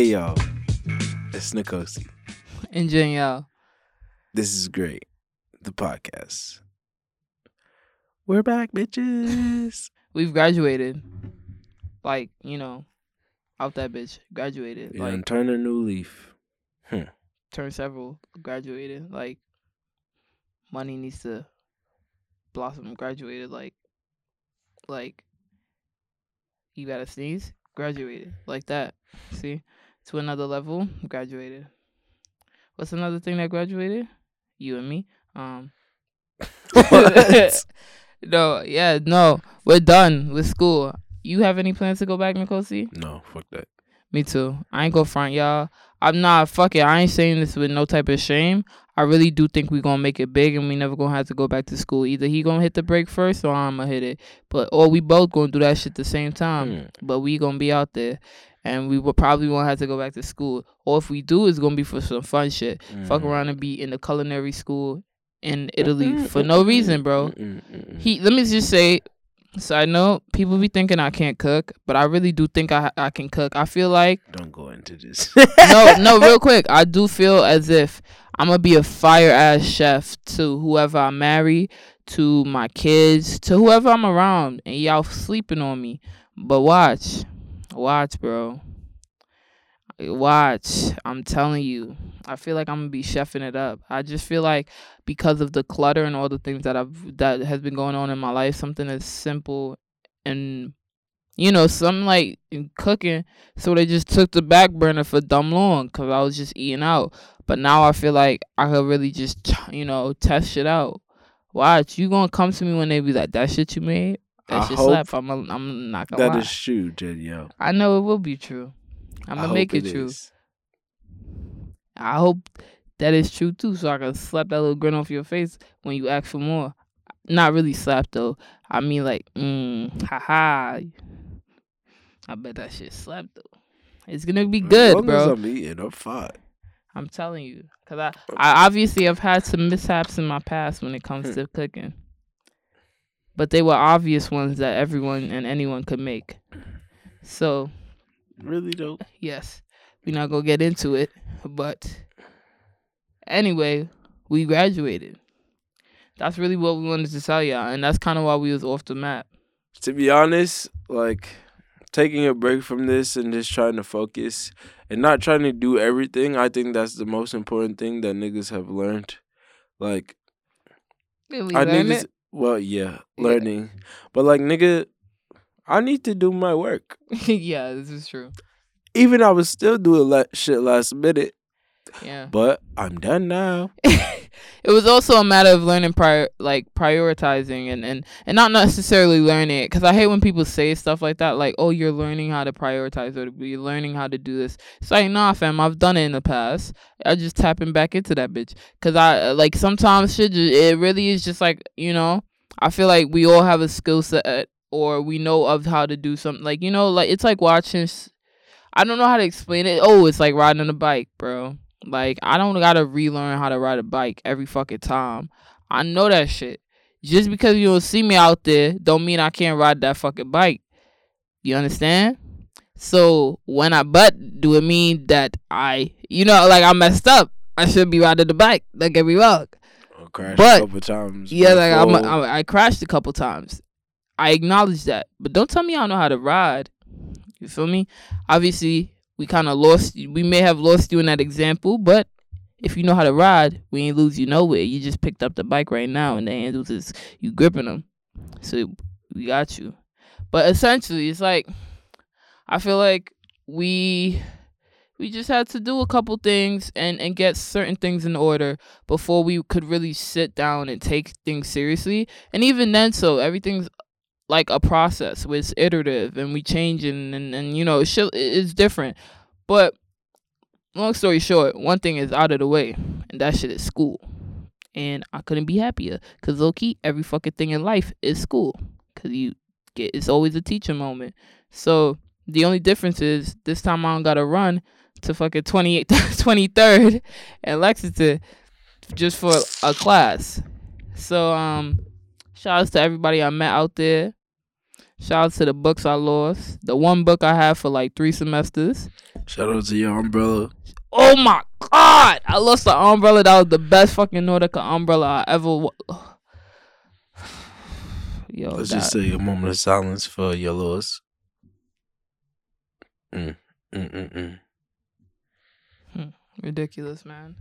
Hey y'all, it's Nikosi. And Danielle. This is great. The podcast. We're back, bitches. We've graduated. Like, you know, out that bitch. Graduated. Yeah, like and turn a new leaf. Hmm. Turn several. Graduated. Like money needs to blossom. Graduated. Like like you gotta sneeze. Graduated. Like that. See? To another level. Graduated. What's another thing that graduated? You and me. Um no, yeah, no. We're done with school. You have any plans to go back, Nikosi? no, fuck that. Me too. I ain't go front, y'all. I'm not fuck it. I ain't saying this with no type of shame. I really do think we're gonna make it big and we never gonna have to go back to school. Either he gonna hit the break first or I'm gonna hit it. But or we both gonna do that shit at the same time. Mm. But we gonna be out there. And we will probably won't have to go back to school. Or if we do, it's gonna be for some fun shit. Fuck Mm. around and be in the culinary school in Italy for no reason, bro. Mm, mm, mm, mm. He let me just say, side note, people be thinking I can't cook, but I really do think I I can cook. I feel like Don't go into this. no, no, real quick, I do feel as if I'm gonna be a fire ass chef to whoever I marry, to my kids, to whoever I'm around, and y'all sleeping on me. But watch, watch, bro. Watch, I'm telling you. I feel like I'm gonna be chefing it up. I just feel like because of the clutter and all the things that I've that has been going on in my life, something as simple and you know, something like in cooking. So they just took the back burner for dumb long because I was just eating out. But now I feel like I could really just you know test shit out. Watch, you gonna come to me when they be like that shit you made. That I shit hope slap. I'm a, I'm not gonna That lie. is true, Danielle. I know it will be true. I'm gonna make it, true. is. I hope that is true too, so I can slap that little grin off your face when you ask for more. Not really slap though. I mean like, mm, haha. I bet that shit slap though. It's gonna be As good, long as bro. I'm eating, I'm fine. I'm telling you, cause I, I obviously have had some mishaps in my past when it comes Hmm. to cooking, but they were obvious ones that everyone and anyone could make. So Really though. yes, we're not gonna get into it, but anyway, we graduated. That's really what we wanted to tell y'all, and that's kind of why we was off the map. To be honest, like taking a break from this and just trying to focus and not trying to do everything, I think that's the most important thing that niggas have learned. Like I niggas it? Well, yeah, Yeah. learning. But like nigga, I need to do my work. yeah, this is true. Even I was still doing that shit last minute, Yeah. but I'm done now. it was also a matter of learning prior like prioritizing and and and not necessarily learning it. Because i hate when people say stuff like that like oh you're learning how to prioritize or you're learning how to do this. It's like nah fam i've done it in the past. I just tapping back into that bitch. Because i like sometimes shit it really is just like you know i feel like we all have a skill set or we know of how to do something like you know like it's like watching s- i don't know how to explain it. Oh it's like riding a bike bro like I don't gotta relearn how to ride a bike every fucking time. I know that shit. Just because you don't see me out there, don't mean I can't ride that fucking bike. You understand? So when I butt, do it mean that I, you know, like I messed up? I should be riding the bike. Don't get me wrong. I crashed But- a couple times. Yeah, like I'm, before. I, I crashed a couple times. I acknowledge that, but don't tell me I don't know how to ride. You feel me? Obviously, we kind of lost. We may have lost you in that example, but if you know how to ride, we ain't lose you nowhere. You just picked up the bike right now, and the handles is you gripping them, so we got you. But essentially, it's like I feel like we we just had to do a couple things and and get certain things in order before we could really sit down and take things seriously. And even then, so everything's like a process where it's iterative and we change and and, and you know shit is different. But long story short, one thing is out of the way, and that shit is school. And I couldn't be happier because low key, every fucking thing in life is school. Cause you get it's always a teacher moment. So the only difference is this time I don't gotta run to fucking 28th, 23rd in Lexington just for a class. So um shout outs to everybody I met out there. Shout out to the books I lost. The one book I had for like three semesters. Shout out to your umbrella. Oh my god! I lost the umbrella. That was the best fucking Nautica umbrella I ever. Wa- Yo, Let's that- just say a moment of silence for your loss. Mm, mm, mm, mm. ridiculous, man.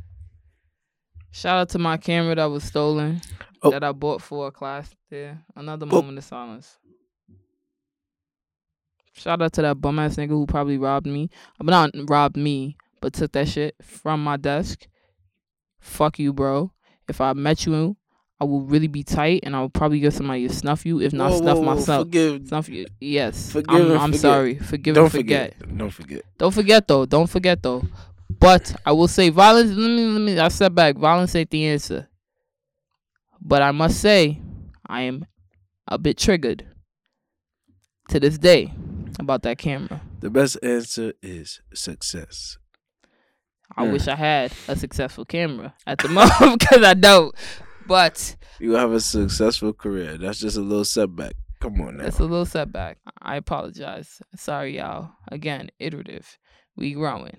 Shout out to my camera that was stolen Oh. that I bought for a class there. Another Oh. moment of silence. Shout out to that bum ass nigga who probably robbed me. Uh, but not robbed me, but took that shit from my desk. Fuck you, bro. If I met you, I will really be tight and I will probably get somebody to snuff you, if not Whoa, snuff whoa, whoa, myself. Forgive. Snuff you. Yes. Forgive I'm, I'm sorry. Forgive Don't and forget. forget. Don't forget. Don't forget though. Don't forget though. But I will say violence. Let me let me. I step back. Violence ain't the answer. But I must say, I am a bit triggered to this day about that camera. The best answer is success. I Hmm. wish I had a successful camera at the moment because I don't. But You have a successful career. That's just a little setback. Come on now. it's a little setback. I apologize. Sorry, y'all. Again, iterative. We growing.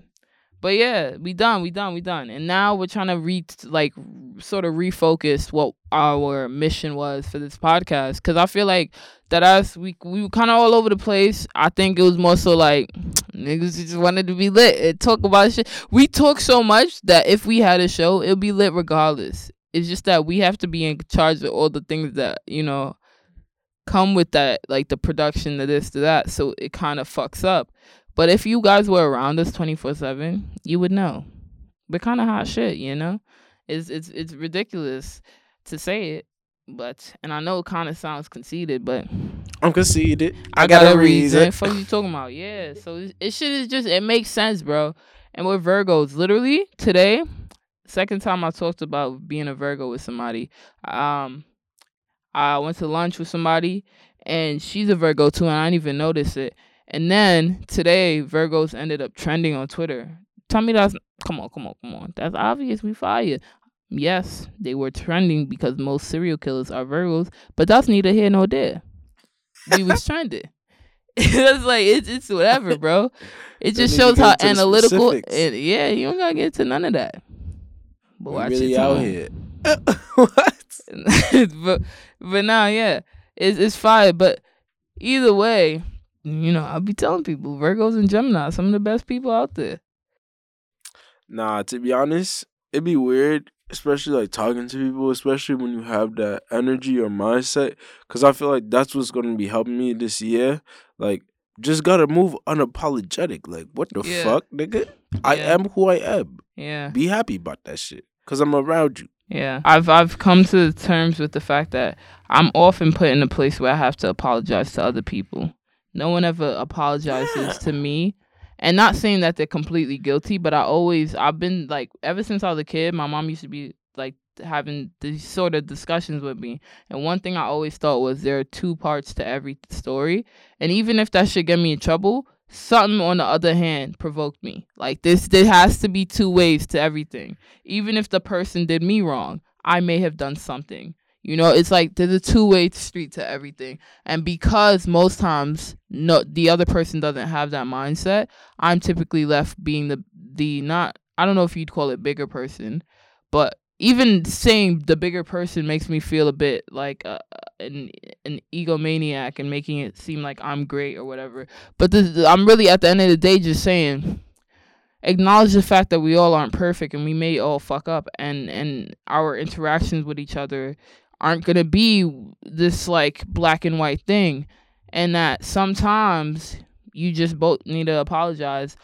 But yeah, we done, we done, we done. And now we're trying to re like sort of refocus what our mission was for this podcast. Cause I feel like that us we we were kinda all over the place. I think it was more so like niggas just wanted to be lit and talk about shit. We talk so much that if we had a show, it'll be lit regardless. It's just that we have to be in charge of all the things that, you know, come with that, like the production, the this, the that. So it kind of fucks up. But if you guys were around us twenty four seven, you would know. We're kind of hot shit, you know. It's it's it's ridiculous to say it, but and I know it kind of sounds conceited, but I'm conceited. I, got, a reason. Fuck you talking about? Yeah. So it, it shit is just it makes sense, bro. And we're Virgos. Literally today, second time I talked about being a Virgo with somebody. Um, I went to lunch with somebody, and she's a Virgo too, and I didn't even notice it. And then today, Virgos ended up trending on Twitter. Tell me that's come on, come on, come on. That's obvious. We fire. Yes, they were trending because most serial killers are Virgos, but that's neither here nor there. We was trending. it's like it's it's whatever, bro. It just shows how analytical. yeah, you don't gotta get into none of that. But watch really out here. what? but but now, yeah, it's it's fire. But either way, you know, I'll be telling people Virgos and Gemini, some of the best people out there. Nah, to be honest, it'd be weird, especially like talking to people, especially when you have that energy or mindset. Cause I feel like that's what's gonna be helping me this year. Like, just gotta move unapologetic. Like, what the Yeah. fuck, nigga? I am who I am. Yeah. Be happy about that shit. Cause I'm around you. Yeah, I've I've come to terms with the fact that I'm often put in a place where I have to apologize to other people. No one ever apologizes to me, and not saying that they're completely guilty, but I always I've been like ever since I was a kid. My mom used to be like having these sort of discussions with me, and one thing I always thought was there are two parts to every story, and even if that should get me in trouble. Something on the other hand provoked me. Like this, there has to be two ways to everything even if the person did me wrong, I may have done something. You know, it's like there's a two way street to everything. And because most times no the other person doesn't have that mindset, I'm typically left being the the not I don't know if you'd call it bigger person, but even saying the bigger person makes me feel a bit like a, an an egomaniac and making it seem like I'm great or whatever. But the, I'm really at the end of the day just saying acknowledge the fact that we all aren't perfect and we may all fuck up and and our interactions with each other aren't going to be this like black and white thing. And that sometimes you just both need to apologize.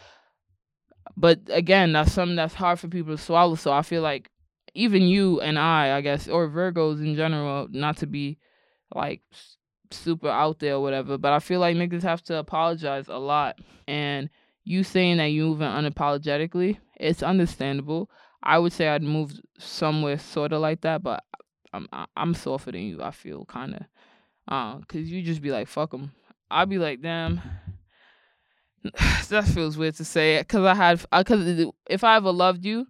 But again that's something that's hard for people to swallow. So i feel like even you and i i guess or virgos in general not to be like super out there or whatever but i feel like niggas have to apologize a lot. And you saying that you moving unapologetically, it's understandable. I would say I'd move somewhere sort of like that, but I'm I- I'm softer than you. I feel kind of, uh, cause you just be like fuck them. I'd be like damn. that feels weird to say, cause I had, I, cause if I ever loved you,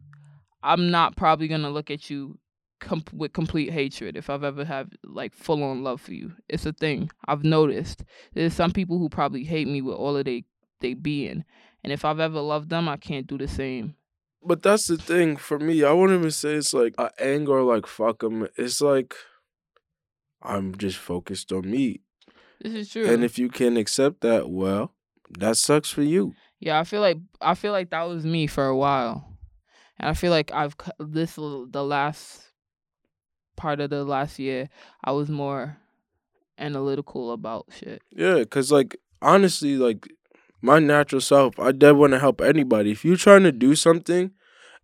I'm not probably gonna look at you com- with complete hatred if I've ever have like full on love for you. It's a thing I've noticed. There's some people who probably hate me with all of they they being, And if I've ever loved them, I can't do the same. But that's the thing for me. I wouldn't even say it's like a anger like fuck them. It's like I'm just focused on me. This is true. And if you can't accept that, well, that sucks for you. Yeah, I feel like I feel like that was me for a while, and I feel like I've this the last part of the last year I was more analytical about shit. Yeah, cause like honestly, like my natural self, I dead want to help anybody. If you're trying to do something,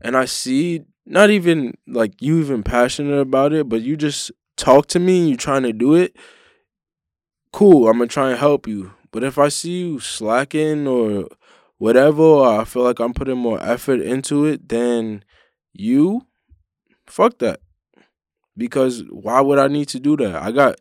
and I see not even like you even passionate about it, but you just talk to me and you're trying to do it, cool. I'm gonna try and help you. But if I see you slacking or whatever, or I feel like I'm putting more effort into it than you, fuck that. Because why would I need to do that? I got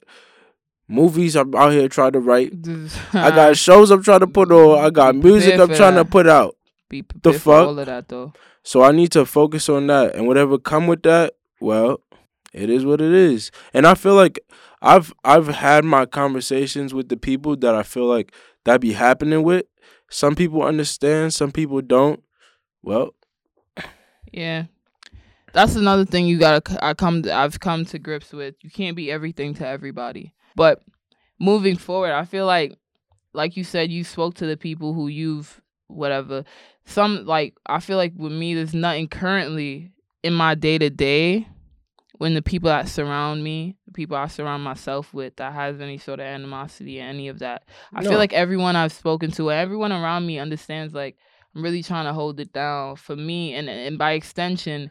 movies I'm out here trying to write. I got shows I'm trying to put on. I got music I'm trying to put out. be for fuck? all of that though. So I need to focus on that, and whatever come with that, well, it is what it is. And I feel like I've I've had my conversations with the people that I feel like that be happening with. Some people understand, some people don't. Well, Yeah, that's another thing you gotta. I come. I've come to grips with. You can't be everything to everybody. But moving forward, I feel like, like you said, you spoke to the people who you've whatever. Some like I feel like with me, there's nothing currently in my day to day when the people that surround me, the people I surround myself with, that has any sort of animosity or any of that. I No. feel like everyone I've spoken to, everyone around me understands like I'm really trying to hold it down for me and and by extension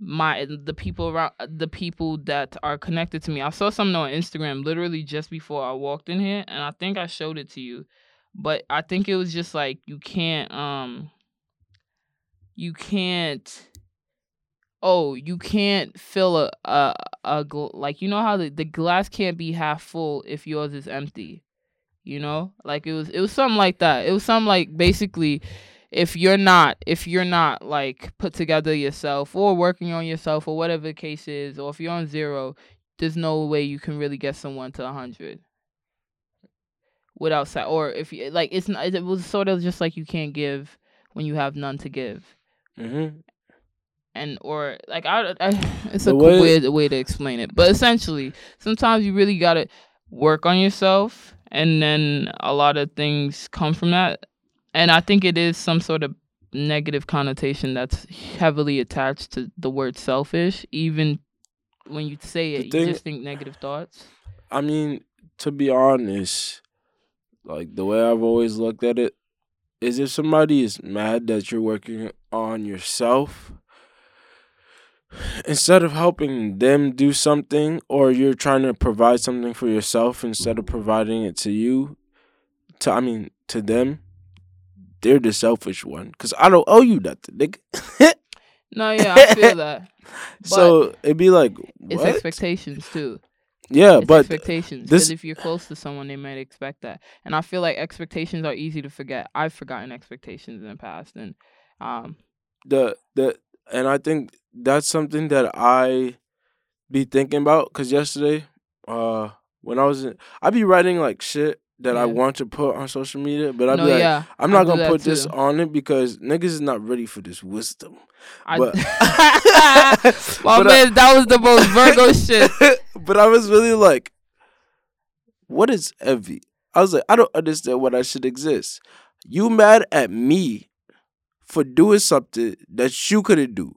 my the people around the people that are connected to me. I saw something on Instagram literally just before I walked in here and I think I showed it to you. But I think it was just like you can't um you can't oh you can't fill a a, a gl- like you know how the, the glass can't be half full if yours is empty you know like it was it was something like that it was something like basically if you're not if you're not like put together yourself or working on yourself or whatever the case is or if you're on zero there's no way you can really get someone to 100 without or if you like it's not it was sort of just like you can't give when you have none to give. Hmm and or like I, I it's a way- weird way to explain it. But essentially sometimes you really gotta work on yourself and then a lot of things come from that and i think it is some sort of negative connotation that's heavily attached to the word selfish. Even when you say it thing- you just think negative thoughts. I mean, to be honest, like the way I've always looked at it is if somebody is mad that you're working on yourself, instead of helping them do something or you're trying to provide something for yourself instead of providing it to you, to I mean, to them, they're the selfish one. Cause I don't owe you nothing, nigga. no yeah i feel that so it'd be like, it's expectations too yeah, it's but expectations. Because if you're close to someone, they might expect that. And I feel like expectations are easy to forget. I've forgotten expectations in the past, and um, the the and I think that's something that I be thinking about because yesterday, uh, when I was in, I'd be writing like shit that I want to put on social media, but I no, be like, yeah, I'm I not gonna put this on it because niggas is not ready for this wisdom. I, but- my But I- man, that was the most Virgo shit. but I was really like, what is envy? I was like, I don't understand why I should exist. You mad at me for doing something that you couldn't do.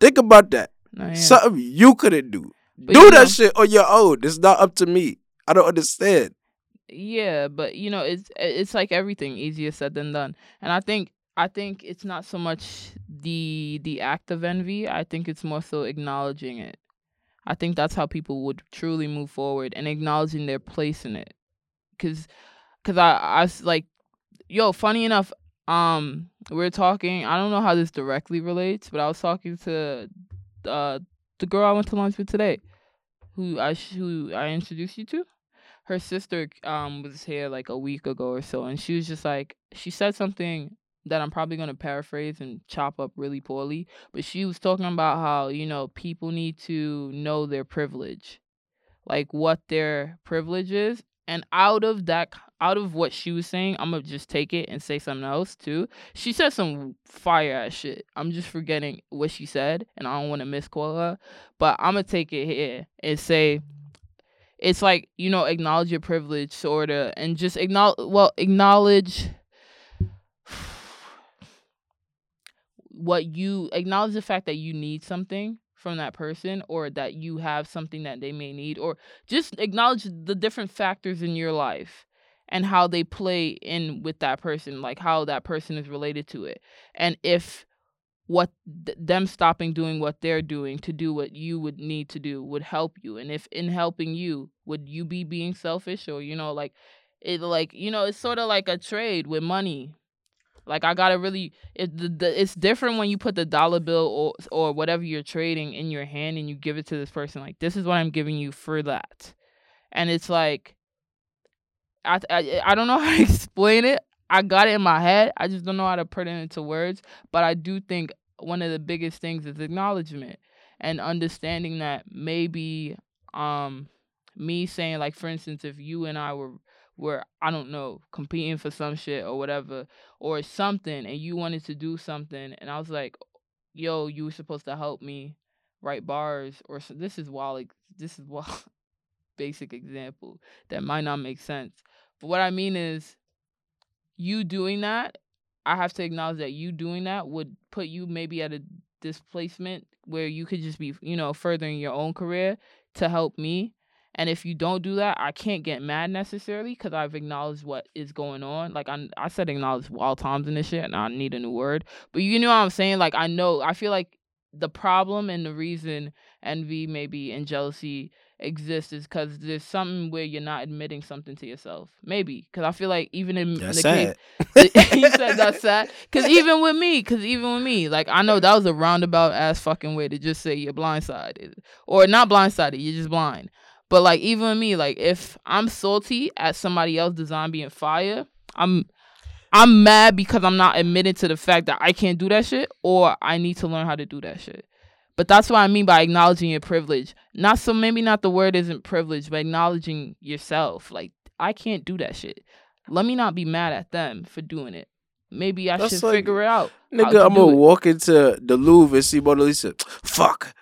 Think about that. No, yeah. Something you couldn't do. But do that know- shit on your own. It's not up to me. I don't understand. Yeah, but you know, it's it's like everything easier said than done. And I think I think it's not so much the the act of envy. I think it's more so acknowledging it. I think that's how people would truly move forward and acknowledging their place in it. Cause, cause I I was like, yo, funny enough, um, we are talking. I don't know how this directly relates, but I was talking to uh the girl I went to lunch with today, who I who I introduced you to her sister um was here like a week ago or so and she was just like she said something that I'm probably to paraphrase and chop up really poorly but she was talking about how you know people need to know their privilege like what their privilege is And out of that, out of what she was saying, I'm gonna just take it and say something else too. She said some fire ass shit. I'm just forgetting what she said, and I don't want to misquote her. But I'm gonna take it here and say, it's like you know, acknowledge your privilege, sorta, and just acknowledge. Well, acknowledge what you acknowledge the fact that you need something from that person or that you have something that they may need or just acknowledge the different factors in your life and how they play in with that person like how that person is related to it and if what th- them stopping doing what they're doing to do what you would need to do would help you and if in helping you would you be being selfish or you know like it like you know it's sort of like a trade with money like I gotta really, it, the, the, it's different when you put the dollar bill or or whatever you're trading in your hand and you give it to this person. Like this is what I'm giving you for that, and it's like, I I, I don't know how to explain it. I got it in my head. I just don't know how to put it into words. But I do think one of the biggest things is acknowledgement and understanding that maybe um me saying like for instance if you and I were were I don't know competing for some shit or whatever or something and you wanted to do something and I was like yo you were supposed to help me write bars or so, this is wild this is wild basic example that might not make sense but what I mean is you doing that I have to acknowledge that you doing that would put you maybe at a displacement where you could just be you know furthering your own career to help me and if you don't do that, I can't get mad necessarily because I've acknowledged what is going on. Like I, I said acknowledge all times in this shit, and I need a new word. But you know what I'm saying? Like I know, I feel like the problem and the reason envy maybe and jealousy exists is because there's something where you're not admitting something to yourself. Maybe because I feel like even in That's the sad. case, you said that's sad. Because even with me, because even with me, like I know that was a roundabout ass fucking way to just say you're blindsided or not blindsided, you're just blind. But like even with me, like if I'm salty at somebody else design being fire, I'm I'm mad because I'm not admitted to the fact that I can't do that shit or I need to learn how to do that shit. But that's what I mean by acknowledging your privilege. Not so maybe not the word isn't privilege, but acknowledging yourself. Like I can't do that shit. Let me not be mad at them for doing it. Maybe I That's should like- figure it out. Nigga, I'm gonna it. walk into the Louvre and see Mona Lisa. Fuck.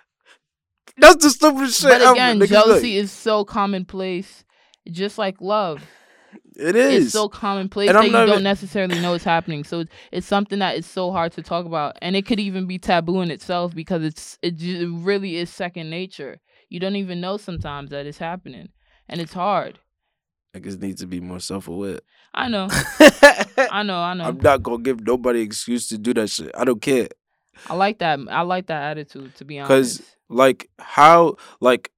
That's the stupidest shit But again, like, jealousy is so commonplace, just like love. It is. It's so commonplace And that you don't even- necessarily know it's happening. So it's, it's something that is so hard to talk about, and it could even be taboo in itself because it's it, it really is second nature. You don't even know sometimes that it's happening, and it's hard. I just need to be more self aware. I know, I know, I know. I'm not gonna give nobody excuse to do that shit. I don't care. I like that. I like that attitude. To be honest, because Like how like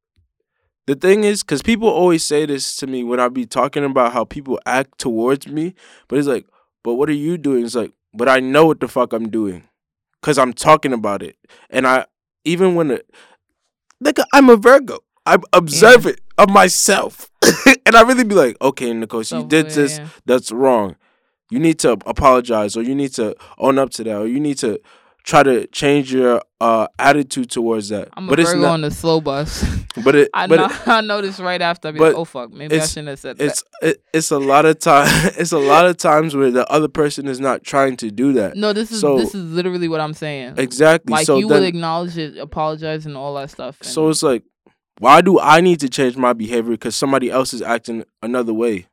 the thing is, because people always say this to me when I be talking about how people act towards me, but it's like, but what are you doing? It's like, but I know what the fuck I'm doing, cause I'm talking about it, and I even when it, nigga, I'm a Virgo. I'm observant of myself, and I really be like, okay, Nicole, so you did this, Self-aware, that's wrong. You need to apologize or you need to own up to that or you need to try to change your uh attitude towards that. I'm a but it's Virgo not on the slow bus. but it I but know. it, I noticed right after. I be like, oh fuck, maybe I shouldn't have said that. it's it, it's a lot of time it's a lot of times where the other person is not trying to do that. No, this is so- this is literally what I'm saying. Exactly. Like so you then, will acknowledge it, apologize, and all that stuff. and- so it's like why do I need to change my behavior because somebody else is acting another way?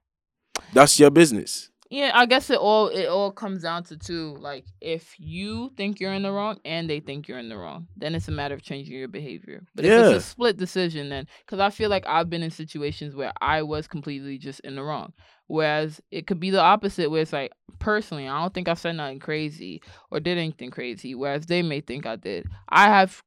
That's your business. Yeah, I guess it all it all comes down to two. Like if you think you're in the wrong and they think you're in the wrong, then it's a matter of changing your behavior. But if it's a split decision, then because I feel like I've been in situations where I was completely just in the wrong. Whereas it could be the opposite, where it's like personally, I don't think I said nothing crazy or did anything crazy. Whereas they may think I did. I have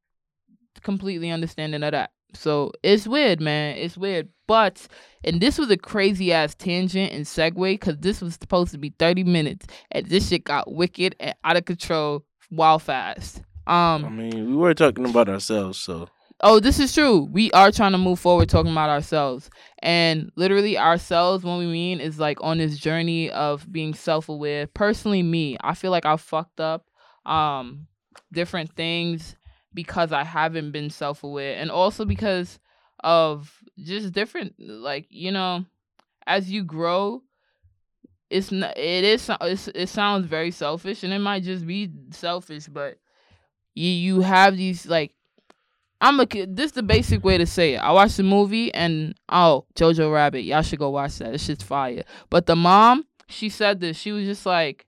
completely understanding of that. So it's weird, man. It's weird. But and this was a crazy ass tangent and segue because this was supposed to be 30 minutes. And this shit got wicked and out of control wild fast. Um I mean, we were talking about ourselves, so oh this is true. We are trying to move forward talking about ourselves. And literally ourselves what we mean is like on this journey of being self aware. Personally me, I feel like I fucked up um different things because I haven't been self aware and also because of just different like, you know, as you grow, it's not. It is. It's, it sounds very selfish, and it might just be selfish, but you you have these like. I'm a kid. This is the basic way to say it. I watched the movie and oh, Jojo Rabbit. Y'all should go watch that. It's just fire. But the mom, she said this. She was just like,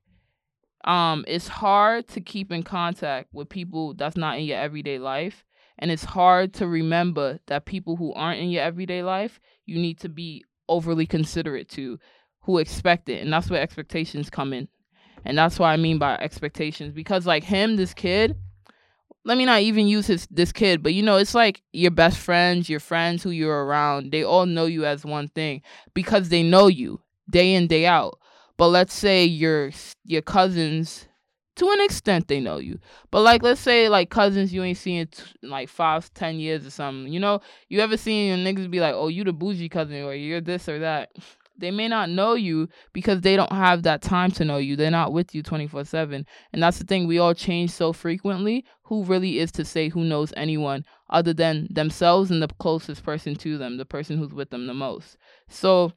um, it's hard to keep in contact with people that's not in your everyday life. And it's hard to remember that people who aren't in your everyday life, you need to be overly considerate to, who expect it. And that's where expectations come in. And that's what I mean by expectations. Because like him, this kid, let me not even use his this kid, but you know, it's like your best friends, your friends who you're around, they all know you as one thing because they know you day in, day out. But let's say your your cousins to an extent they know you. But like let's say like cousins you ain't seen t- like five ten years or something you know? You ever seen your niggas be like oh you the bougie cousin or you're this or that. They may not know you because they don't have that time to know you. They're not with you 24 7 and that's the thing we all change so frequently. Who really is to say who knows anyone other than themselves and the closest person to them the person who's with them the most? So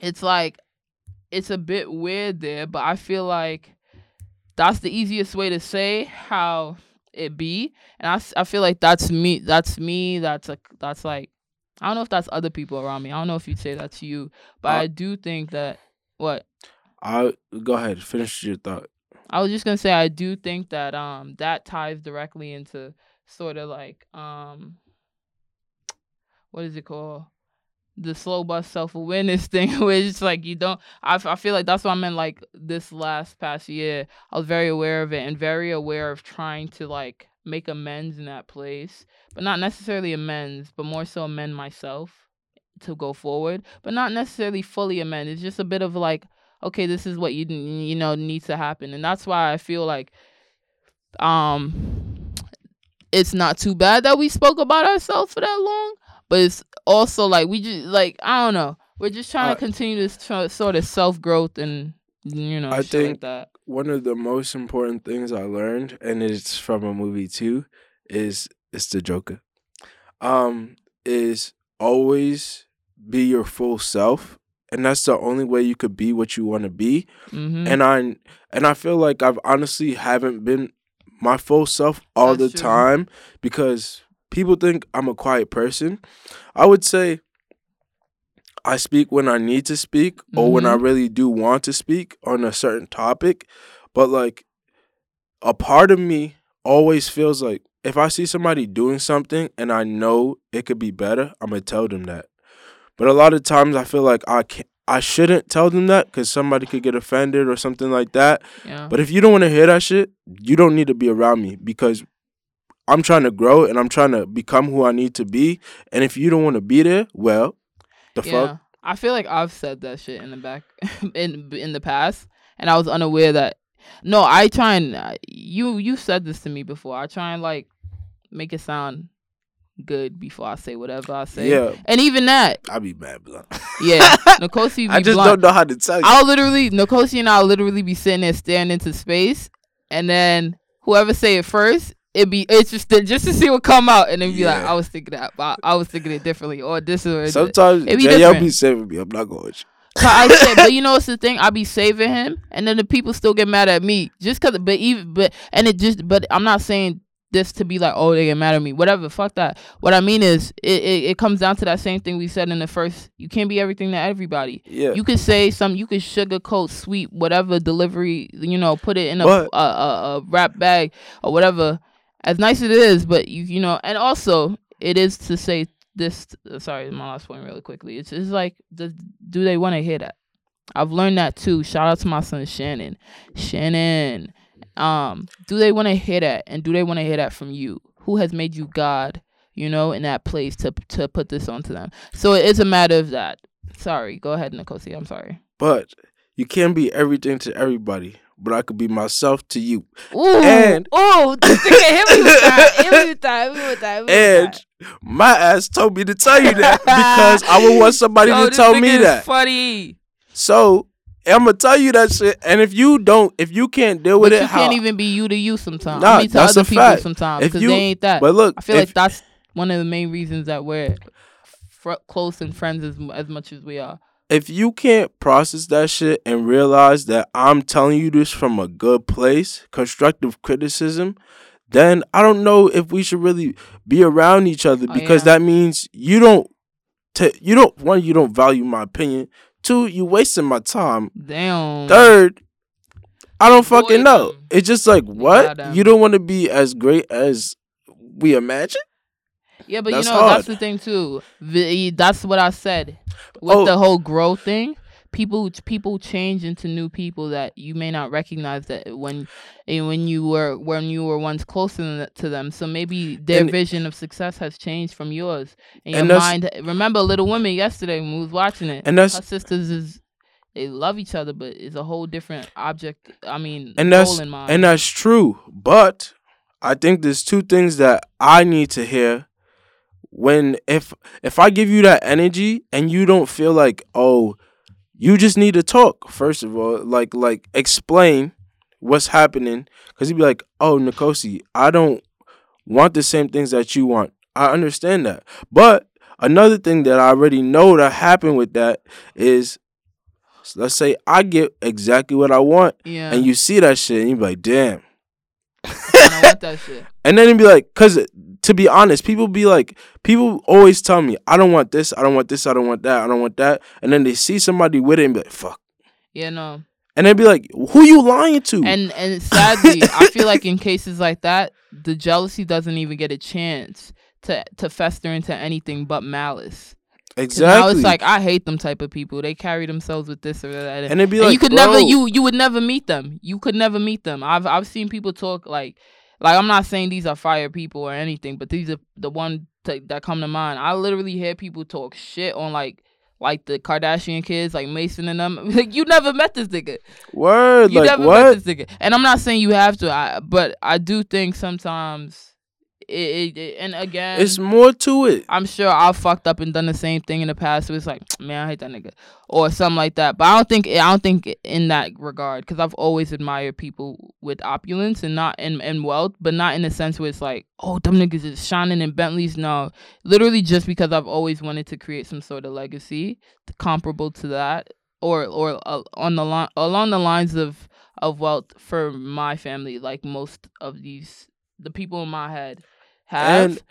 it's like it's a bit weird there but i feel like that's the easiest way to say how it be. And I, I feel like that's me that's me that's a that's like i don't know if that's other people around me. I don't know if you'd say that to you but Uh, i do think that what? I go ahead, finish your thought. i was just gonna say i do think that um that ties directly into sort of like um what is it called the slow bus self awareness thing, it's like you don't. I, I feel like that's what I meant. Like this last past year, I was very aware of it and very aware of trying to like make amends in that place, but not necessarily amends, but more so amend myself to go forward, but not necessarily fully amend. It's just a bit of like, okay, this is what you you know needs to happen, and that's why I feel like, um, it's not too bad that we spoke about ourselves for that long but it's also like we just like I don't know. We're just trying I- to continue this tr- sort of self growth and you know I shit think- like that. One of the most important things I learned, and it's from a movie too, is it's the Joker. Um, is always be your full self, and that's the only way you could be what you want to be. hmm and I and I feel like I've honestly haven't been my full self all That's the true. time because people think I'm a quiet person. I would say I speak when I need to speak or when I Mhm. really do want to speak on a certain topic, but like a part of me always feels like if I see somebody doing something and I know it could be better, I'm gonna tell them that. But a lot of times I feel like I can't. I shouldn't tell them that because somebody could get offended or something like that. Yeah. But if you don't want to hear that shit, you don't need to be around me because I'm trying to grow and I'm trying to become who I need to be. And if you don't want to be there, well, the yeah. fuck. I feel like I've said that shit in the back in in the past, and I was unaware that. No, I try and uh, you you said this to me before. I try and like make it sound good before I say whatever I say. Yeah, And even that, I be mad blunt. yeah, Nkosi be I just blunt. don't know how to tell you. I'll literally Nkosi and I'll literally be sitting there staring into space, and then whoever say it first, it be interesting just to see what come out, and then be like, I was thinking that, but I was thinking it differently, or this or. Sometimes it be JL be saving me. I'm not going. to So I but you know what's the thing? I be saving him, and then the people still get mad at me just cause. But even but and it just but I'm not saying this to be like oh they get mad at me whatever fuck that. What I mean is it, it it comes down to that same thing we said in the first. You can't be everything to everybody. Yeah. You could say some. You could sugarcoat sweet whatever delivery. You know, put it in a a, a, a wrap bag or whatever. As nice as it is, but you you know, and also it is to say this. Sorry, my last point really quickly. It's it's like does, do they want to hear that? I've learned that too. Shout out to my son Shannon. Shannon, um, do they want to hear that, and do they want to hear that from you? Who has made you God? You know, in that place to to put this onto them. So it is a matter of that. Sorry, go ahead, Nikosi. I'm sorry. But you can't be everything to everybody. But I could be myself to you. Ooh, And- ooh, this nigga hit me with that. Hit me with that. Hit me with that. Hit me with And my ass told me to tell you that because I would want somebody Yo, to tell me that. Funny, So I'm gonna tell you that shit. And if you don't, if you can't deal with but it, you how? can't even be you to you sometimes. Nah, I mean, to that's other a people fact. sometimes because they ain't that. but look, I feel if, like that's one of the main reasons that we're fr- close and friends as as much as we are. If you can't process that shit and realize that I'm telling you this from a good place, constructive criticism, then I don't know if we should really be around each other Oh, because yeah. that means you don't ta you don't one you don't value my opinion. Two, you wasting my time. Damn. Third, I don't fucking Avoid know. It's just like what? You don't want to be as great as we imagine? Yeah, but That's you know hard. that's the thing too. The- That's what I said with Oh. the whole growth thing. People people change into new people that you may not recognize that when when you were when you were once closer to them. So maybe their And- vision of success has changed from yours. And your And that's- mind. Remember, Little Women yesterday when we was watching it. And that's- sisters is they love each other, but it's a whole different object. I mean, and that's and that's true. But I think there's two things that I need to hear when if if I give you that energy and you don't feel like oh you just need to talk first of all like like explain what's happening because you'd be like oh Nikosi I don't want the same things that you want I understand that but another thing that I already know that happened with that is let's say I get exactly what I want yeah, and you see that shit and you be like, damn. I want that shit. And then it'd be like, cause to be honest, people be like, people always tell me, I don't want this, I don't want this, I don't want that, I don't want that. And then they see somebody with it and be like, fuck. Yeah, no. And they'd be like, who you lying to? And and sadly, I feel like in cases like that, the jealousy doesn't even get a chance to to fester into anything but malice. exactly. Now it's like I hate them type of people. They carry themselves with this or that. and it'd be And like, you could bro, never you you would never meet them. You could never meet them. I've I've seen people talk like like I'm not saying these are fire people or anything, but these are the one t- that come to mind. I literally hear people talk shit on like like the Kardashian kids, like Mason and them. Like you never met this nigga. word, You like never met what? this nigga. And I'm not saying you have to, I, but I do think sometimes it, it, and again It's more to it. I'm sure I fucked up and done the same thing in the past. So it's like, man, I hate that nigga, or something like that. But I don't think I don't think in that regard because I've always admired people with opulence and not in and wealth, but not in the sense where it's like, oh, them niggas is shining in Bentleys. No, literally just because I've always wanted to create some sort of legacy comparable to that, or or uh, on the line along the lines of of wealth for my family, like most of these the people in my head have. And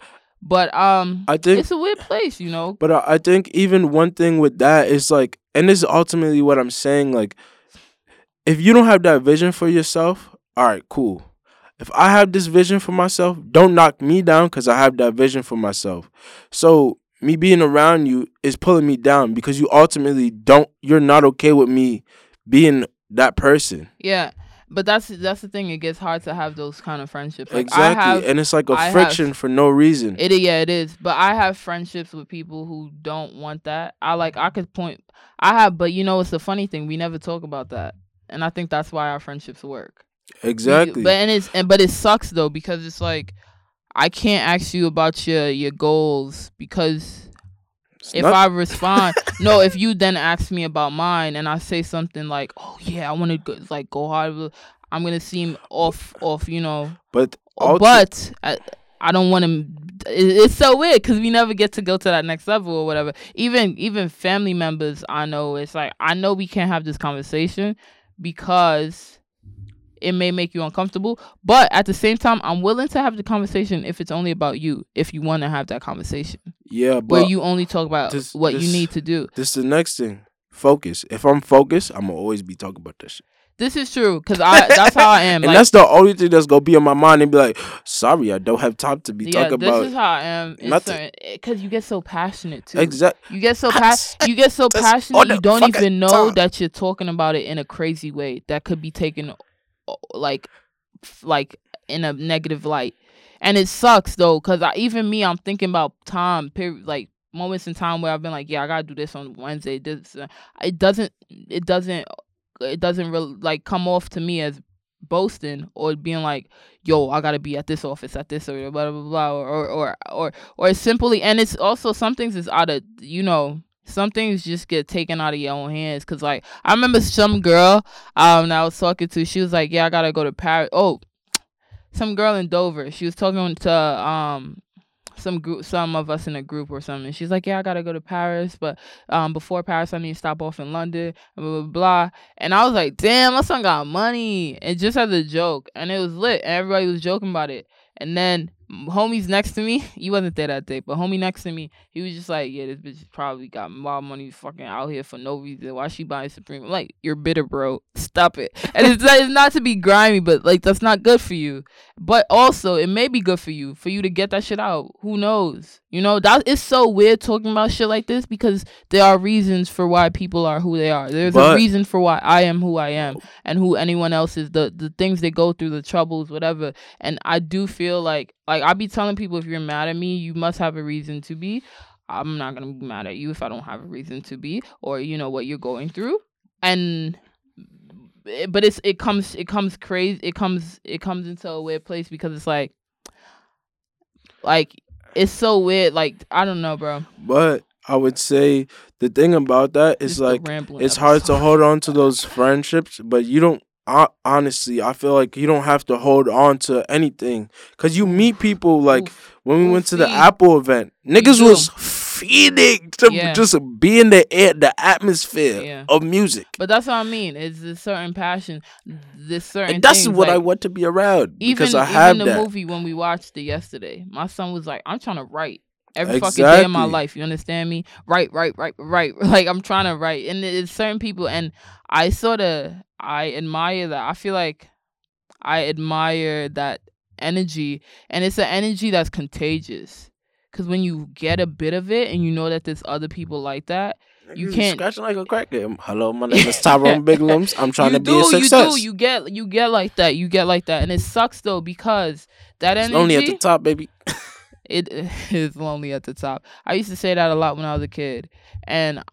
but um, I think it's a weird place, you know. But I I think even one thing with that is like, and this is ultimately what I'm saying. Like, if you don't have that vision for yourself, all right, cool. If I have this vision for myself, don't knock me down because I have that vision for myself. So me being around you is pulling me down because you ultimately don't. You're not okay with me being that person. Yeah, but that's that's the thing. It gets hard to have those kind of friendships. Like, exactly, I have, and it's like a I have- friction for no reason. it. Yeah, it is. But I have friendships with people who don't want that. I like. I could point. I have, but you know, it's the funny thing. We never talk about that, and I think that's why our friendships work. We- exactly. But and it's and but it sucks though because it's like I can't ask you about your your goals because It's if not- I respond, no, if you then ask me about mine and I say something like, "Oh yeah, I want to go, like go hard," I'm gonna seem off, off, you know. but Oh, ulti- but I, I don't want to. It's so weird because we never get to go to that next level or whatever. Even even family members, I know it's like I know we can't have this conversation because it may make you uncomfortable. But at the same time, I'm willing to have the conversation if it's only about you. If you want to have that conversation yeah, but where you only talk about this- what you need to do. This is the next thing. Focus. If I'm focused, I'm gonna always be talking about this. shit. This is true because I that's how I am. and like, that's the only thing that's gonna be on my mind and be like, sorry, I don't have time to be yeah, talking this about This is how I am. nothing. Because you get so passionate too. Exactly. You get so pas- you get so passionate you don't even know time. that you're talking about it in a crazy way that could be taken like like in a negative light. And it sucks though I even me I'm thinking about time period like moments in time where I've been like, yeah, I got to do this on Wednesday. This uh, it doesn't it doesn't it doesn't really like come off to me as boasting or being like, yo, I gotta be at this office at this or blah blah blah or or or or, or simply and it's also some things is out of you know some things just get taken out of your own hands because like i remember some girl um i was talking to she was like yeah i gotta go to paris oh some girl in dover she was talking to um some group, some of us in a group or something. She's like, "Yeah, I gotta go to Paris, but um, before Paris, I need to stop off in London." Blah blah blah. And I was like, "Damn, my son got money!" And just as a joke, and it was lit. And everybody was joking about it. And then homies next to me, he wasn't there that day, but homie next to me, he was just like, "Yeah, this bitch probably got wild money, fucking out here for no reason. Why she buying Supreme?" I'm like, you're bitter, bro. Stop it. And it's, it's not to be grimy, but like that's not good for you. But also, it may be good for you for you to get that shit out. Who knows? You know, that it's so weird talking about shit like this because there are reasons for why people are who they are. There's But- a reason for why I am who I am and who anyone else is. The the things they go through, the troubles, whatever. And I do feel like like I be telling people if you're mad at me, you must have a reason to be. I'm not gonna be mad at you if I don't have a reason to be, or you know what you're going through. And eh, but it's it comes it comes crazy. It comes it comes into a weird place because it's like like it's so weird. Like I don't know, bro. But I would say the thing about that is Just like it's hard to hold on to those friendships, but you don't. Hon- Honestly, I feel like you don't have to hold on to anything because you meet people like Oof. when we Ooh, went to the. Apple event, niggas was feeding to Yeah. just be in the air, the atmosphere Yeah. of music. But that's what I mean. It's a certain passion. This certain. And that's things, what I want to be around even because I even in the that. movie when we watched it yesterday, my son was like, "I'm trying to write every fucking day of my life." You understand me? Right, right, right, right. Like I'm trying to write, and it's certain people, and I sort of I admire that. I feel like I admire that energy, and it's an energy that's contagious. Cause when you get a bit of it, and you know that there's other people like that, you can't- scratching like a crackhead. Hello, my name is Tyrone Biglums. I'm trying to be do, a success. You do. You get. You get like that. You get like that, and it sucks though because that it's energy. only at the top, baby. it is lonely at the top. I used to say that a lot when I was a kid, and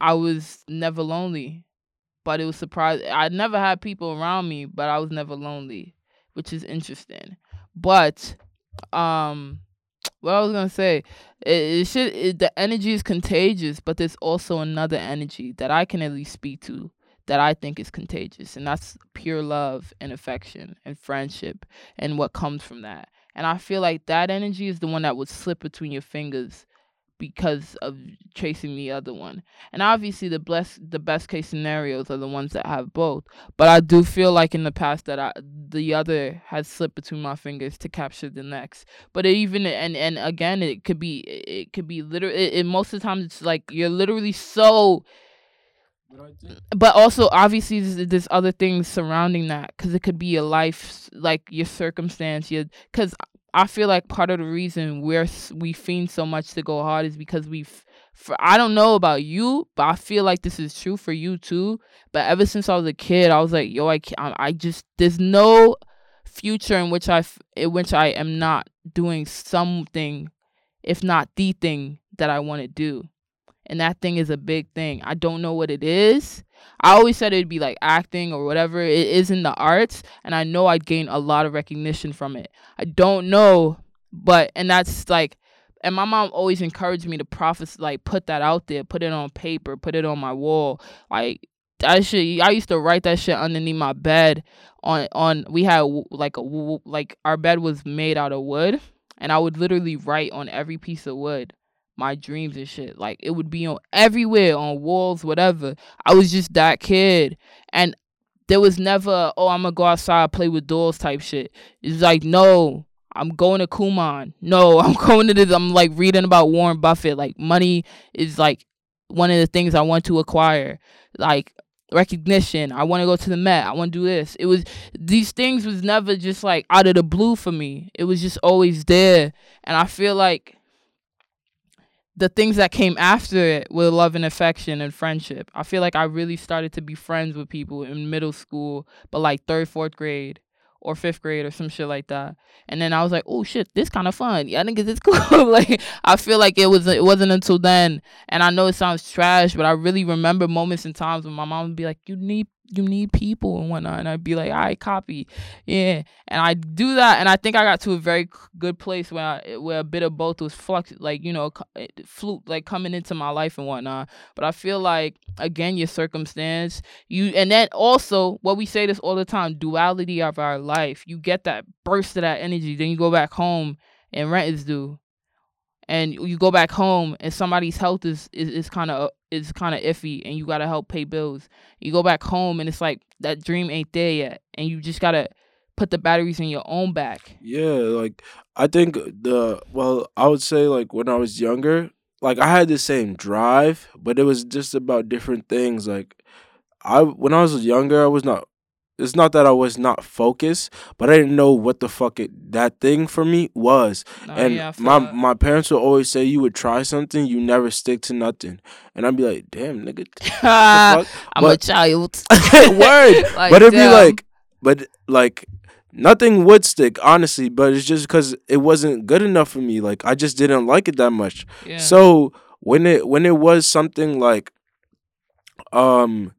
I was never lonely, but it was surprising. I never had people around me, but I was never lonely, which is interesting. But, um, what I was gonna say, it, it should it, the energy is contagious, but there's also another energy that I can at least speak to that I think is contagious, and that's pure love and affection and friendship and what comes from that. And I feel like that energy is the one that would slip between your fingers because of chasing the other one. And obviously the bless the best case scenarios are the ones that have both. But I do feel like in the past that I the other has slipped between my fingers to capture the next. But even and and again it could be it could be literally it, it, most of the time it's like you're literally so but also obviously there's, there's other things surrounding that because it could be your life like your circumstance your because i feel like part of the reason we're we fiend so much to go hard is because we've for i don't know about you but i feel like this is true for you too. But ever since i was a kid i was like yo i i just there's no future in which i in which i am not doing something if not the thing that i want to do and that thing is a big thing. I don't know what it is. I always said it'd be like acting or whatever. It is in the arts, and I know I'd gain a lot of recognition from it. I don't know, but and that's like, and my mom always encouraged me to prophesy, like put that out there, put it on paper, put it on my wall, like. I should I used to write that shit underneath my bed. On on, we had like a like our bed was made out of wood, and I would literally write on every piece of wood my dreams and shit. Like it would be on everywhere, on walls, whatever. I was just that kid. And there was never, oh, I'm gonna go outside, play with dolls type shit. It's like, no, I'm going to Kumon. No, I'm going to this. I'm like reading about Warren Buffett. Like money is like one of the things I want to acquire. Like recognition. I want to go to the Met. I want to do this. It was these things was never just like out of the blue for me. It was just always there. And I feel like the things that came after it were love and affection and friendship. I feel like I really started to be friends with people in middle school, but like third, fourth grade or fifth grade or some shit like that. And then I was like, oh shit, this kind of fun. Yeah, niggas, it's cool. like I feel like it was it wasn't until then. And I know it sounds trash, but I really remember moments and times when my mom would be like, you need you need people and whatnot. And I'd be like, I copy. Yeah. And I do that. And I think I got to a very good place where I, where a bit of both was flux, like, you know, flute, like coming into my life and whatnot. But I feel like, again, your circumstance, you, and then also what we say this all the time, duality of our life. You get that burst of that energy. Then you go back home and rent is due. And you go back home and somebody's health is is, kind of is kind of iffy and you got to help pay bills you go back home and it's like that dream ain't there yet and you just got to put the batteries in your own back Yeah, like I think the well, I would say like when I was younger, like I had the same drive, but it was just about different things. Like I when I was younger, I was not it's not that I was not focused, but I didn't know what the fuck it that thing for me was. No, and Oh, yeah, my that. my parents would always say you would try something, you never stick to nothing. And I'd be like, damn nigga, i'm a child Word. Like, but it'd be like, but like nothing would stick, honestly. But it's just because it wasn't good enough for me. Like I just didn't like it that much. yeah. So when it when it was something like, um,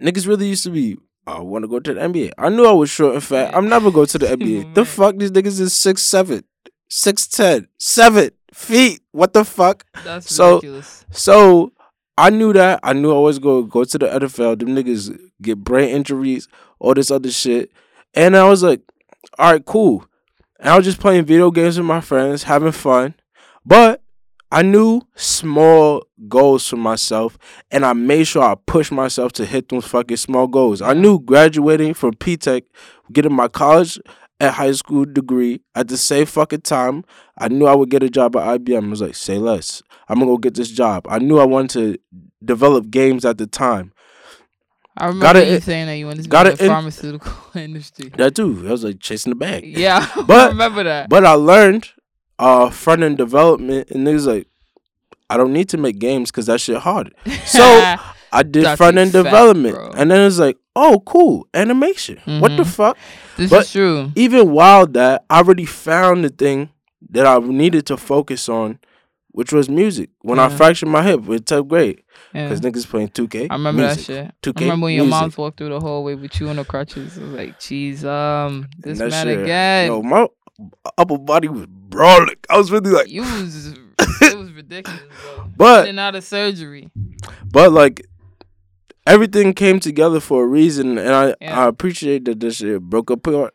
niggas really used to be. I want to go to the NBA. I knew I was short and fat. I'm never going to the NBA. the fuck, these niggas is six seven, six ten, seven feet. What the fuck? that's so- ridiculous So I knew that. I knew I was going to go to the NFL. Them niggas get brain injuries, all this other shit. And I was like, all right, cool. And I was just playing video games with my friends, having fun. But I knew small goals for myself, and I made sure I pushed myself to hit those fucking small goals. I knew graduating from P Tech, getting my college and high school degree at the same fucking time, I knew I would get a job at IBM. I was like, say less. I'm gonna go get this job. I knew I wanted to develop games at the time. I remember Gotta you saying that you wanted to be in the pharmaceutical industry. That too. I was like chasing the bag. Yeah, I remember that. But I learned uh front end development and niggas like I don't need to make games because that shit hard. So I did front end development. bro. And then it's like, oh cool, animation. What the Mhm. fuck? this but- is true. Even while that, I already found the thing that I needed to focus on, which was music. When I fractured my hip with 10th grade. Yeah. Because niggas playing 2K. I remember music. that shit. 2K, I remember when your mom's walked through the hallway with you on the crutches. It was like, jeez, um, this man shit- again. Yo, my upper body was brawling. I was really like, you was, it was ridiculous, bro. but and out of surgery. But like everything came together for a reason, and I Yeah. I appreciate that this shit broke apart.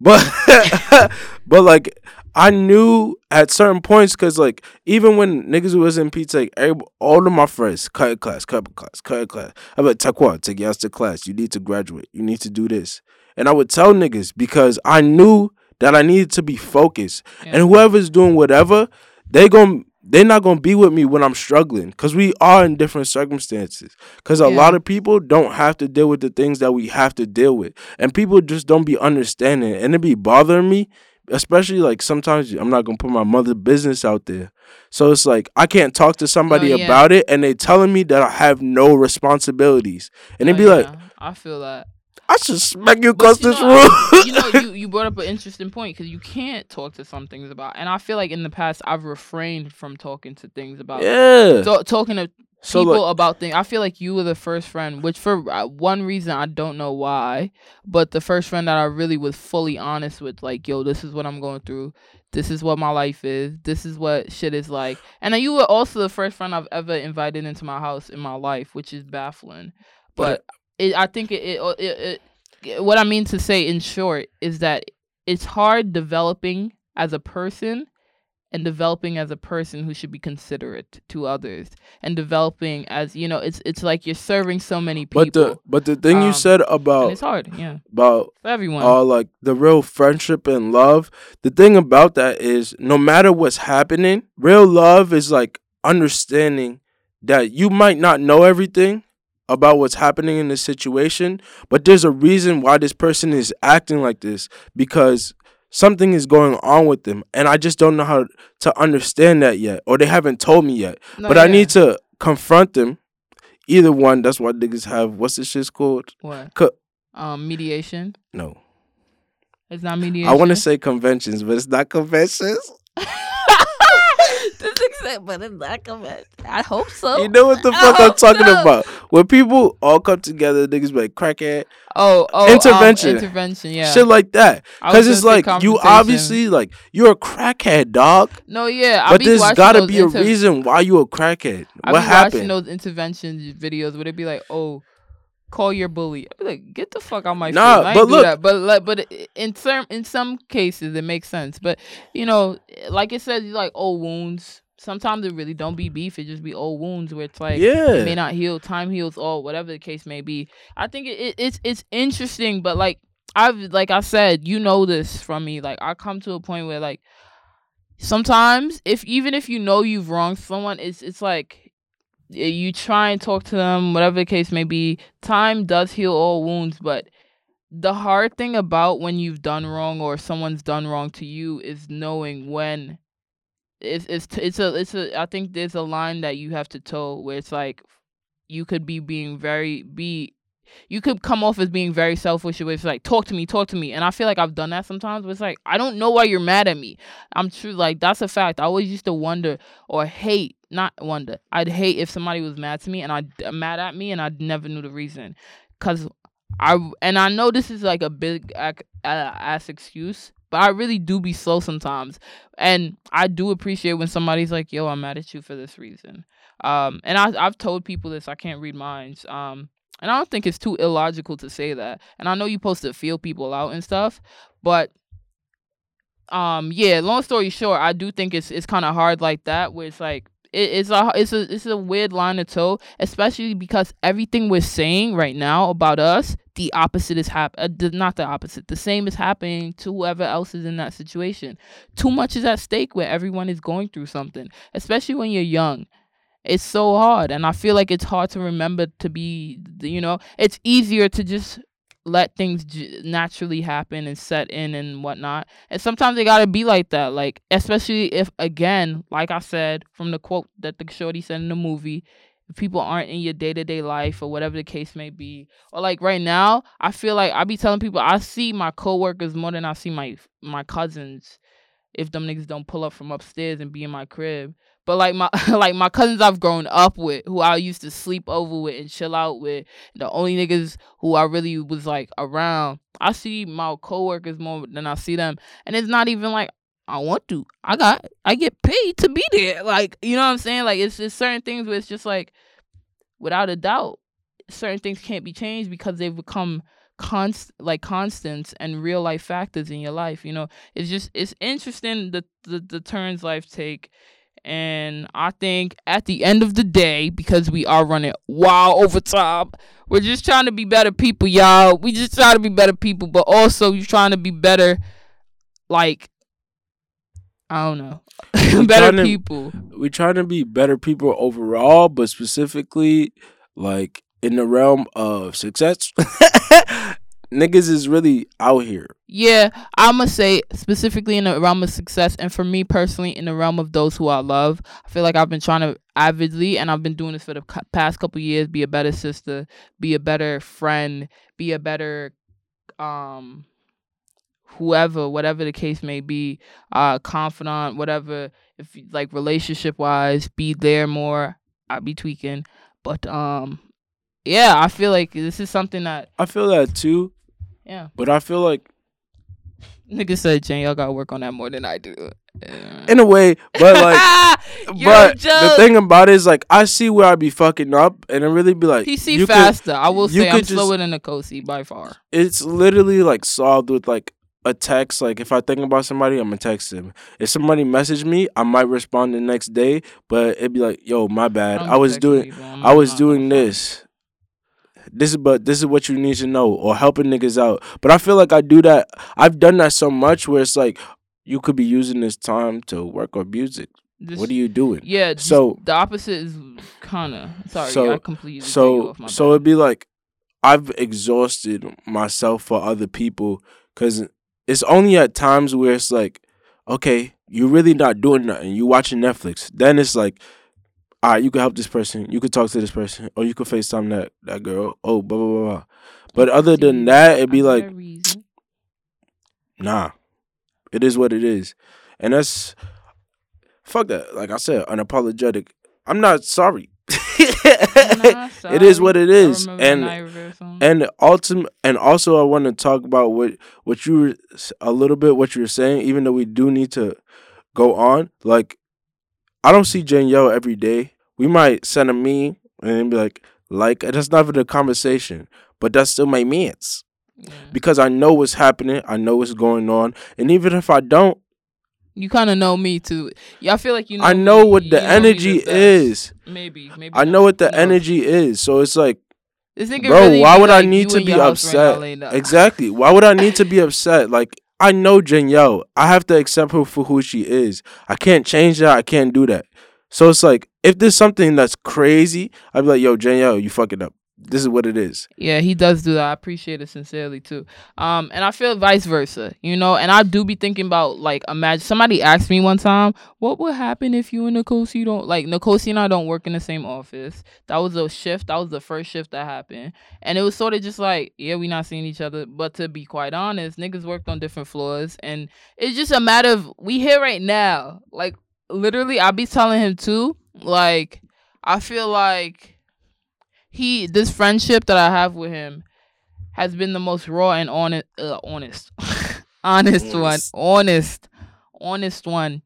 But but like I knew at certain points because like even when niggas was in P Tech, all of my friends cut class, cut class, cut class. I'm like what? Take your ass to class. You need to graduate. You need to do this. And I would tell niggas because I knew that I needed to be focused. Yeah. And whoever's doing whatever, they gon' they not gonna be with me when I'm struggling. Cause we are in different circumstances. Cause a Yeah. lot of people don't have to deal with the things that we have to deal with. And people just don't be understanding. And it be bothering me. Especially like sometimes I'm not gonna put my mother business out there. So it's like I can't talk to somebody oh, yeah. about it and they telling me that I have no responsibilities. And they Oh, be like, I feel that. I should smack you across you this know, room. I- you know, you, you brought up an interesting point because you can't talk to some things about, and I feel like in the past I've refrained from talking to things about, yeah. so, talking to So people like, about things. I feel like you were the first friend, which for uh, one reason I don't know why, but the first friend that I really was fully honest with, like, yo, this is what I'm going through. This is what my life is. This is what shit is like. And then you were also the first friend I've ever invited into my house in my life, which is baffling. But it, I think it, it, it, it, what I mean to say in short is that it's hard developing as a person and developing as a person who should be considerate to others and developing as you know it's it's like you're serving so many people but the but the thing you Um, said about it's hard yeah. about for everyone. uh like the real friendship and love the thing about that is no matter what's happening real love is like understanding that you might not know everything about what's happening in this situation but there's a reason why this person is acting like this because something is going on with them and i just don't know how to understand that yet or they haven't told me yet. No, but i need to confront them. Either one that's why niggas have what's this shit's called? What? Co- um mediation? No. It's not mediation I want to say conventions, but it's not conventions. this except but it's not convention I hope so You know what the fuck I'm talking so. about? When people all come together, niggas be like crackhead, oh oh um, Intervention. intervention yeah shit like that. Because it's like you obviously like you're a crackhead, dog. no yeah I But be there's watching gotta those be a inter- reason why you a crackhead. I what be watching those intervention videos would it be like, "Oh, call your bully." I be like, "Get the fuck out my Nah, face!" I but ain't do look- that. But like, but in some in some cases it makes sense. But you know, like it says, you like old wounds. Sometimes it really don't be beef. It just be old wounds where it's like Yeah. it may not heal. Time heals all. Whatever the case may be. I think it, it it's it's interesting, but like I've like I said, you know this from me. Like I come to a point where like sometimes if even if you know you've wronged someone, it's it's like you try and talk to them, whatever the case may be. Time does heal all wounds, but the hard thing about when you've done wrong or someone's done wrong to you is knowing when it's it's it's a it's a I think there's a line that you have to toe where it's like you could be being very be you could come off as being very selfish where it's like talk to me talk to me and I feel like I've done that sometimes but it's like I don't know why you're mad at me. I'm true like that's a fact. I always used to wonder or hate not wonder I'd hate if somebody was mad to me and I mad at me and I never knew the reason cuz I and I know this is like a big uh, ass excuse but I really do be slow sometimes and I do appreciate when somebody's like, "Yo, I'm mad at you for this reason." Um, and I I've told people this. I can't read minds. Um, and I don't think it's too illogical to say that. And I know you're supposed to feel people out and stuff, but um, yeah. Long story short, I do think it's it's kind of hard like that, where it's like it, it's a it's a it's a weird line to toe, especially because everything we're saying right now about us, the opposite is hap uh, not the opposite, the same is happening to whoever else is in that situation. Too much is at stake where everyone is going through something, especially when you're young. It's so hard, and I feel like it's hard to remember to be, you know, it's easier to just let things j- naturally happen and set in and whatnot. And sometimes they gotta be like that. Like especially if again, like I said from the quote that the shorty said in the movie, people aren't in your day to day life or whatever the case may be. Or like right now, I feel like I be telling people I see my coworkers more than I see my my cousins if them niggas don't pull up from upstairs and be in my crib. But like my like my cousins I've grown up with, who I used to sleep over with and chill out with, the only niggas who I really was like around. I see my coworkers more than I see them, and it's not even like I want to. I got I get paid to be there. Like you know what I'm saying? Like it's just certain things where it's just like, without a doubt, certain things can't be changed because they've become const like constants and real life factors in your life. You know, it's just it's interesting the the, the turns life take. And I think at the end of the day, because we are running wild over time, we're just trying to be better people, y'all. We just try to be better people, but also you're trying to be better, like I don't know, better to- people. We're trying to be better people overall, but specifically like in the realm of success. Niggas is really out here. Yeah, I'm gonna say specifically in the realm of success, and for me personally, in the realm of those who I love, I feel like I've been trying to avidly, and I've been doing this for the past couple years, be a better sister, be a better friend, be a better, um, whoever, whatever the case may be, uh, confidant, whatever. If like relationship wise, be there more. I be tweaking, but um, yeah, I feel like this is something that I feel that too, yeah. but I feel like Nigga said, Jane, y'all gotta work on that more than I do. in a way, but like but a the thing about it is like I see where I be fucking up and it really be like PC you could- faster. I will say I'm just- slower than the Kosi by far. it's literally like solved with like a text. Like if I think about somebody, I'm gonna text them. If somebody message me, I might respond the next day, but it'd be like, "Yo, my bad. I was doing, people. I'm was doing this. This is but this is what you need to know, or helping niggas out. But I feel like I do that. I've done that so much where it's like you could be using this time to work on music. This- What are you doing? Yeah. So- the opposite is kind of sorry. So- I completely so so it'd be like I've exhausted myself for other people because it's only at times where it's like, okay, you're really not doing nothing. You watching Netflix. Then it's like, all right, you can help this person. You could talk to this person, or you could FaceTime that that girl. Oh, blah blah blah. blah. But other than that, it'd be like, reason. nah, it is what it is, and that's fuck that. Like I said, unapologetic. I'm not sorry. Nah, it is what it is, and Naya Rivera song. and ultimate and also I want to talk about what what you were a little bit what you were saying even though we do need to go on like I don't see Danielle every day we might send a meme and be like like that's not even a conversation but that's still my mans Yeah. because I know what's happening I know what's going on and even if I don't You kind of know me too. Yeah, I feel like you know. I know me- what the energy is. Maybe, maybe. I not. know what the No. energy is. So it's like, This bro, really why would I need to be house right upset? Exactly. Why would I need to be upset? Like I know Danielle. I have to accept her for who she is. I can't change that. I can't do that. So it's like if there's something that's crazy, I'd be like, "Yo, Danielle, you fucking up. This is what it is." Yeah, he does do that. I appreciate it sincerely too. Um, and I feel vice versa, you know. And I do be thinking about like, imagine somebody asked me one time, what would happen if you and Nikosi don't like Nikosi and I don't work in the same office. That was a shift. That was the first shift that happened, and it was sort of just like, yeah, we not seeing each other. But to be quite honest, niggas worked on different floors, and it's just a matter of we here right now. Like literally, I be telling him too. Like I feel like he this friendship that I have with him has been the most raw and honest uh, honest honest one Honest. honest one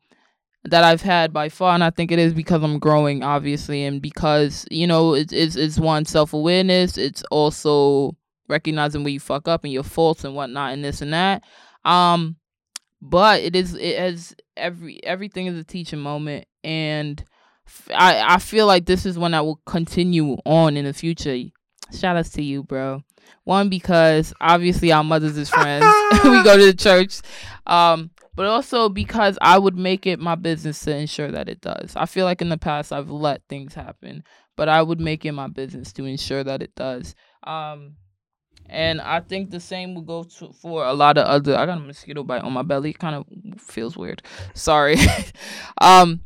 that I've had by far. And I think it is because I'm growing obviously and because you know it's it's, it's one self-awareness. It's also recognizing where you fuck up and your faults and whatnot and this and that. Um but it is it has every everything is a teaching moment. And I I feel like this is one that will continue on in the future. Shout outs to you, bro. One because obviously our mothers is friends. we go to the church. Um but also because I would make it my business to ensure that it does. I feel like in the past I've let things happen, but I would make it my business to ensure that it does. Um and I think the same will go to for a lot of other. I got a mosquito bite on my belly. Kind of feels weird. Sorry. um,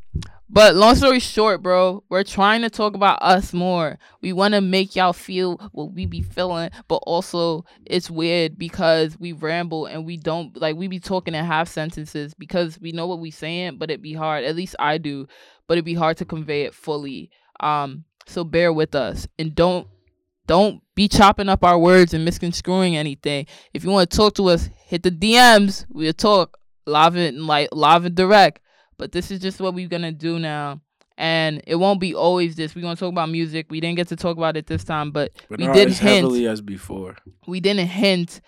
but long story short, bro, we're trying to talk about us more. We want to make y'all feel what we be feeling, but also it's weird because we ramble and we don't like we be talking in half sentences because we know what we saying, but it be hard. At least I do, but it be hard to convey it fully. Um, so bear with us and don't don't be chopping up our words and misconstruing anything. If you want to talk to us, hit the DMs. We'll talk live and like live and direct. But this is just what we're gonna do now. And it won't be always this. We're gonna talk about music. We didn't get to talk about it this time, but But We not did as hint. heavily as before. we didn't hint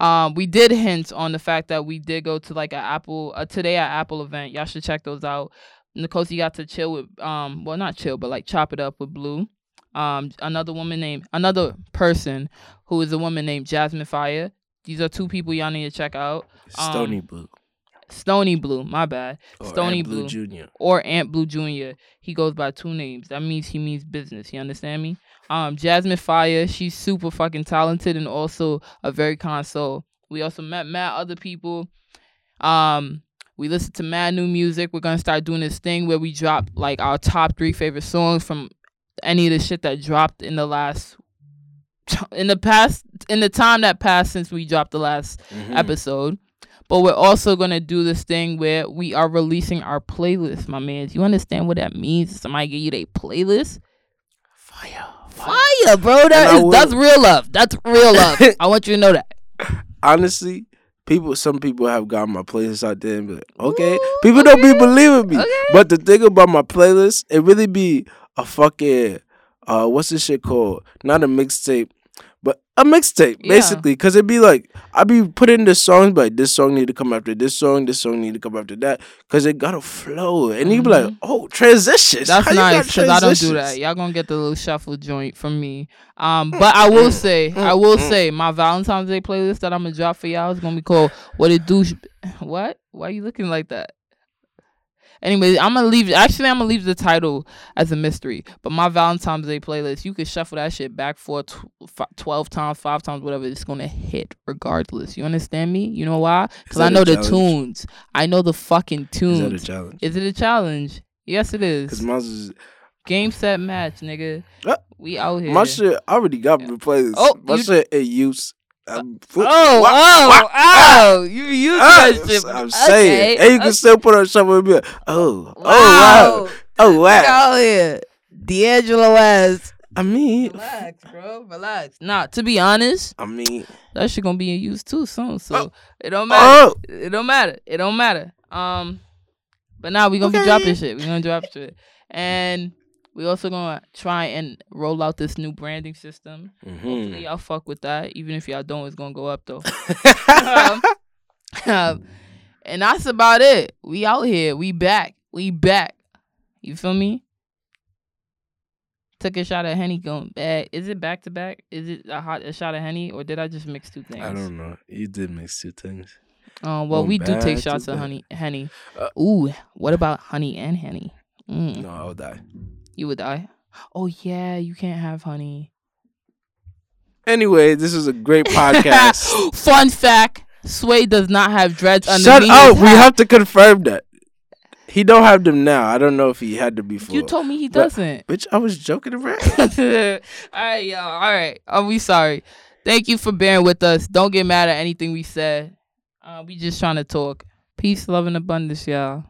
um we did hint on the fact that we did go to like an apple a today at apple event y'all should check those out Nikosi got to chill with um well not chill but like chop it up with blue um another woman named another person who is a woman named jasmine fire these are two people y'all need to check out Stony Um, Blue. Stony blue my bad Or Stony Ant Blue. Junior. or Aunt Blue Jr. He goes by two names. That means he means business. You understand me? Um, Jasmine Fire, she's super fucking talented and also a very kind soul. We also met mad other people. Um, we listened to mad new music. We're gonna start doing this thing where we drop like our top three favorite songs from any of the shit that dropped in the last in the past in the time that passed since we dropped the last Mhm. episode. But we're also gonna do this thing where we are releasing our playlist, my man. Do you understand what that means? Somebody give you a playlist? Fire. Fire, bro. That is that's real love. That's real love. I want you to know that. Honestly, people. Some people have got my playlist out there and be like, okay. Ooh, people don't be believing me. Okay. But the thing about my playlist, it really be a fucking uh, what's this shit called? Not a mixtape, a mixtape basically. Cause it'd be like i'd be putting the songs, but this song need to come after this song, this song need to come after that, cause it got to flow. And you'd be like, Mhm. oh, transitions. That's How nice because I don't do that. Y'all gonna get the little shuffle joint from me. Um, but I will say, I will say, my Valentine's Day playlist that I'm gonna drop for y'all is gonna be called "What It Do." Sh- What? Why are you looking like that? Anyway, I'm gonna leave. Actually, I'm gonna leave the title as a mystery. But my Valentine's Day playlist, you can shuffle that shit back for tw- fi- twelve times, five times, whatever. It's gonna hit regardless. You understand me? You know why? Because I know the challenge? tunes. I know the fucking Is tunes. that a challenge? Is it a challenge? Yes, it is. Cause mine's is, Game set match, nigga. Uh, we out here. my shit I already got my playlist. Oh, my you- shit in use. I'm, Oh, Wha- oh, wha- oh! You use Ah, that shit. I'm saying, Okay, and you can okay. still put on something and be like, oh, oh Wow. wow, oh wow. Out here, D'Angelo ass. I mean, Relax, bro. Relax. Nah, to be honest, I mean, that shit gonna be in use too soon. So it don't matter. oh, It don't matter. It don't matter. Um, but now we gonna be dropping shit. We gonna drop shit, and we also gonna try and roll out this new branding system. Hopefully Mhm. y'all fuck with that. Even if y'all don't, it's gonna go up though. um, um, And that's about it. We out here. We back. We back. You feel me? Took a shot of Henny going back. Is it back to back? Is it a hot a shot of Henny or did I just mix two things? I don't know. You did mix two things. Um, well, Going we do take shots of honey, Henny. Uh, Ooh, what about honey and Henny? Mm, No, I'll die. You would die. Oh yeah, you can't have honey. Anyway, this is a great podcast. Fun fact: Sway does not have dreads underneath. Shut his up. We hat. have to confirm that. He don't have them now. I don't know if he had them before. You told me he doesn't. Bitch, I was joking around. all right, yo. All right. Are we sorry? Thank you for bearing with us. Don't get mad at anything we said. Uh, we just trying to talk. Peace, love, and abundance, y'all.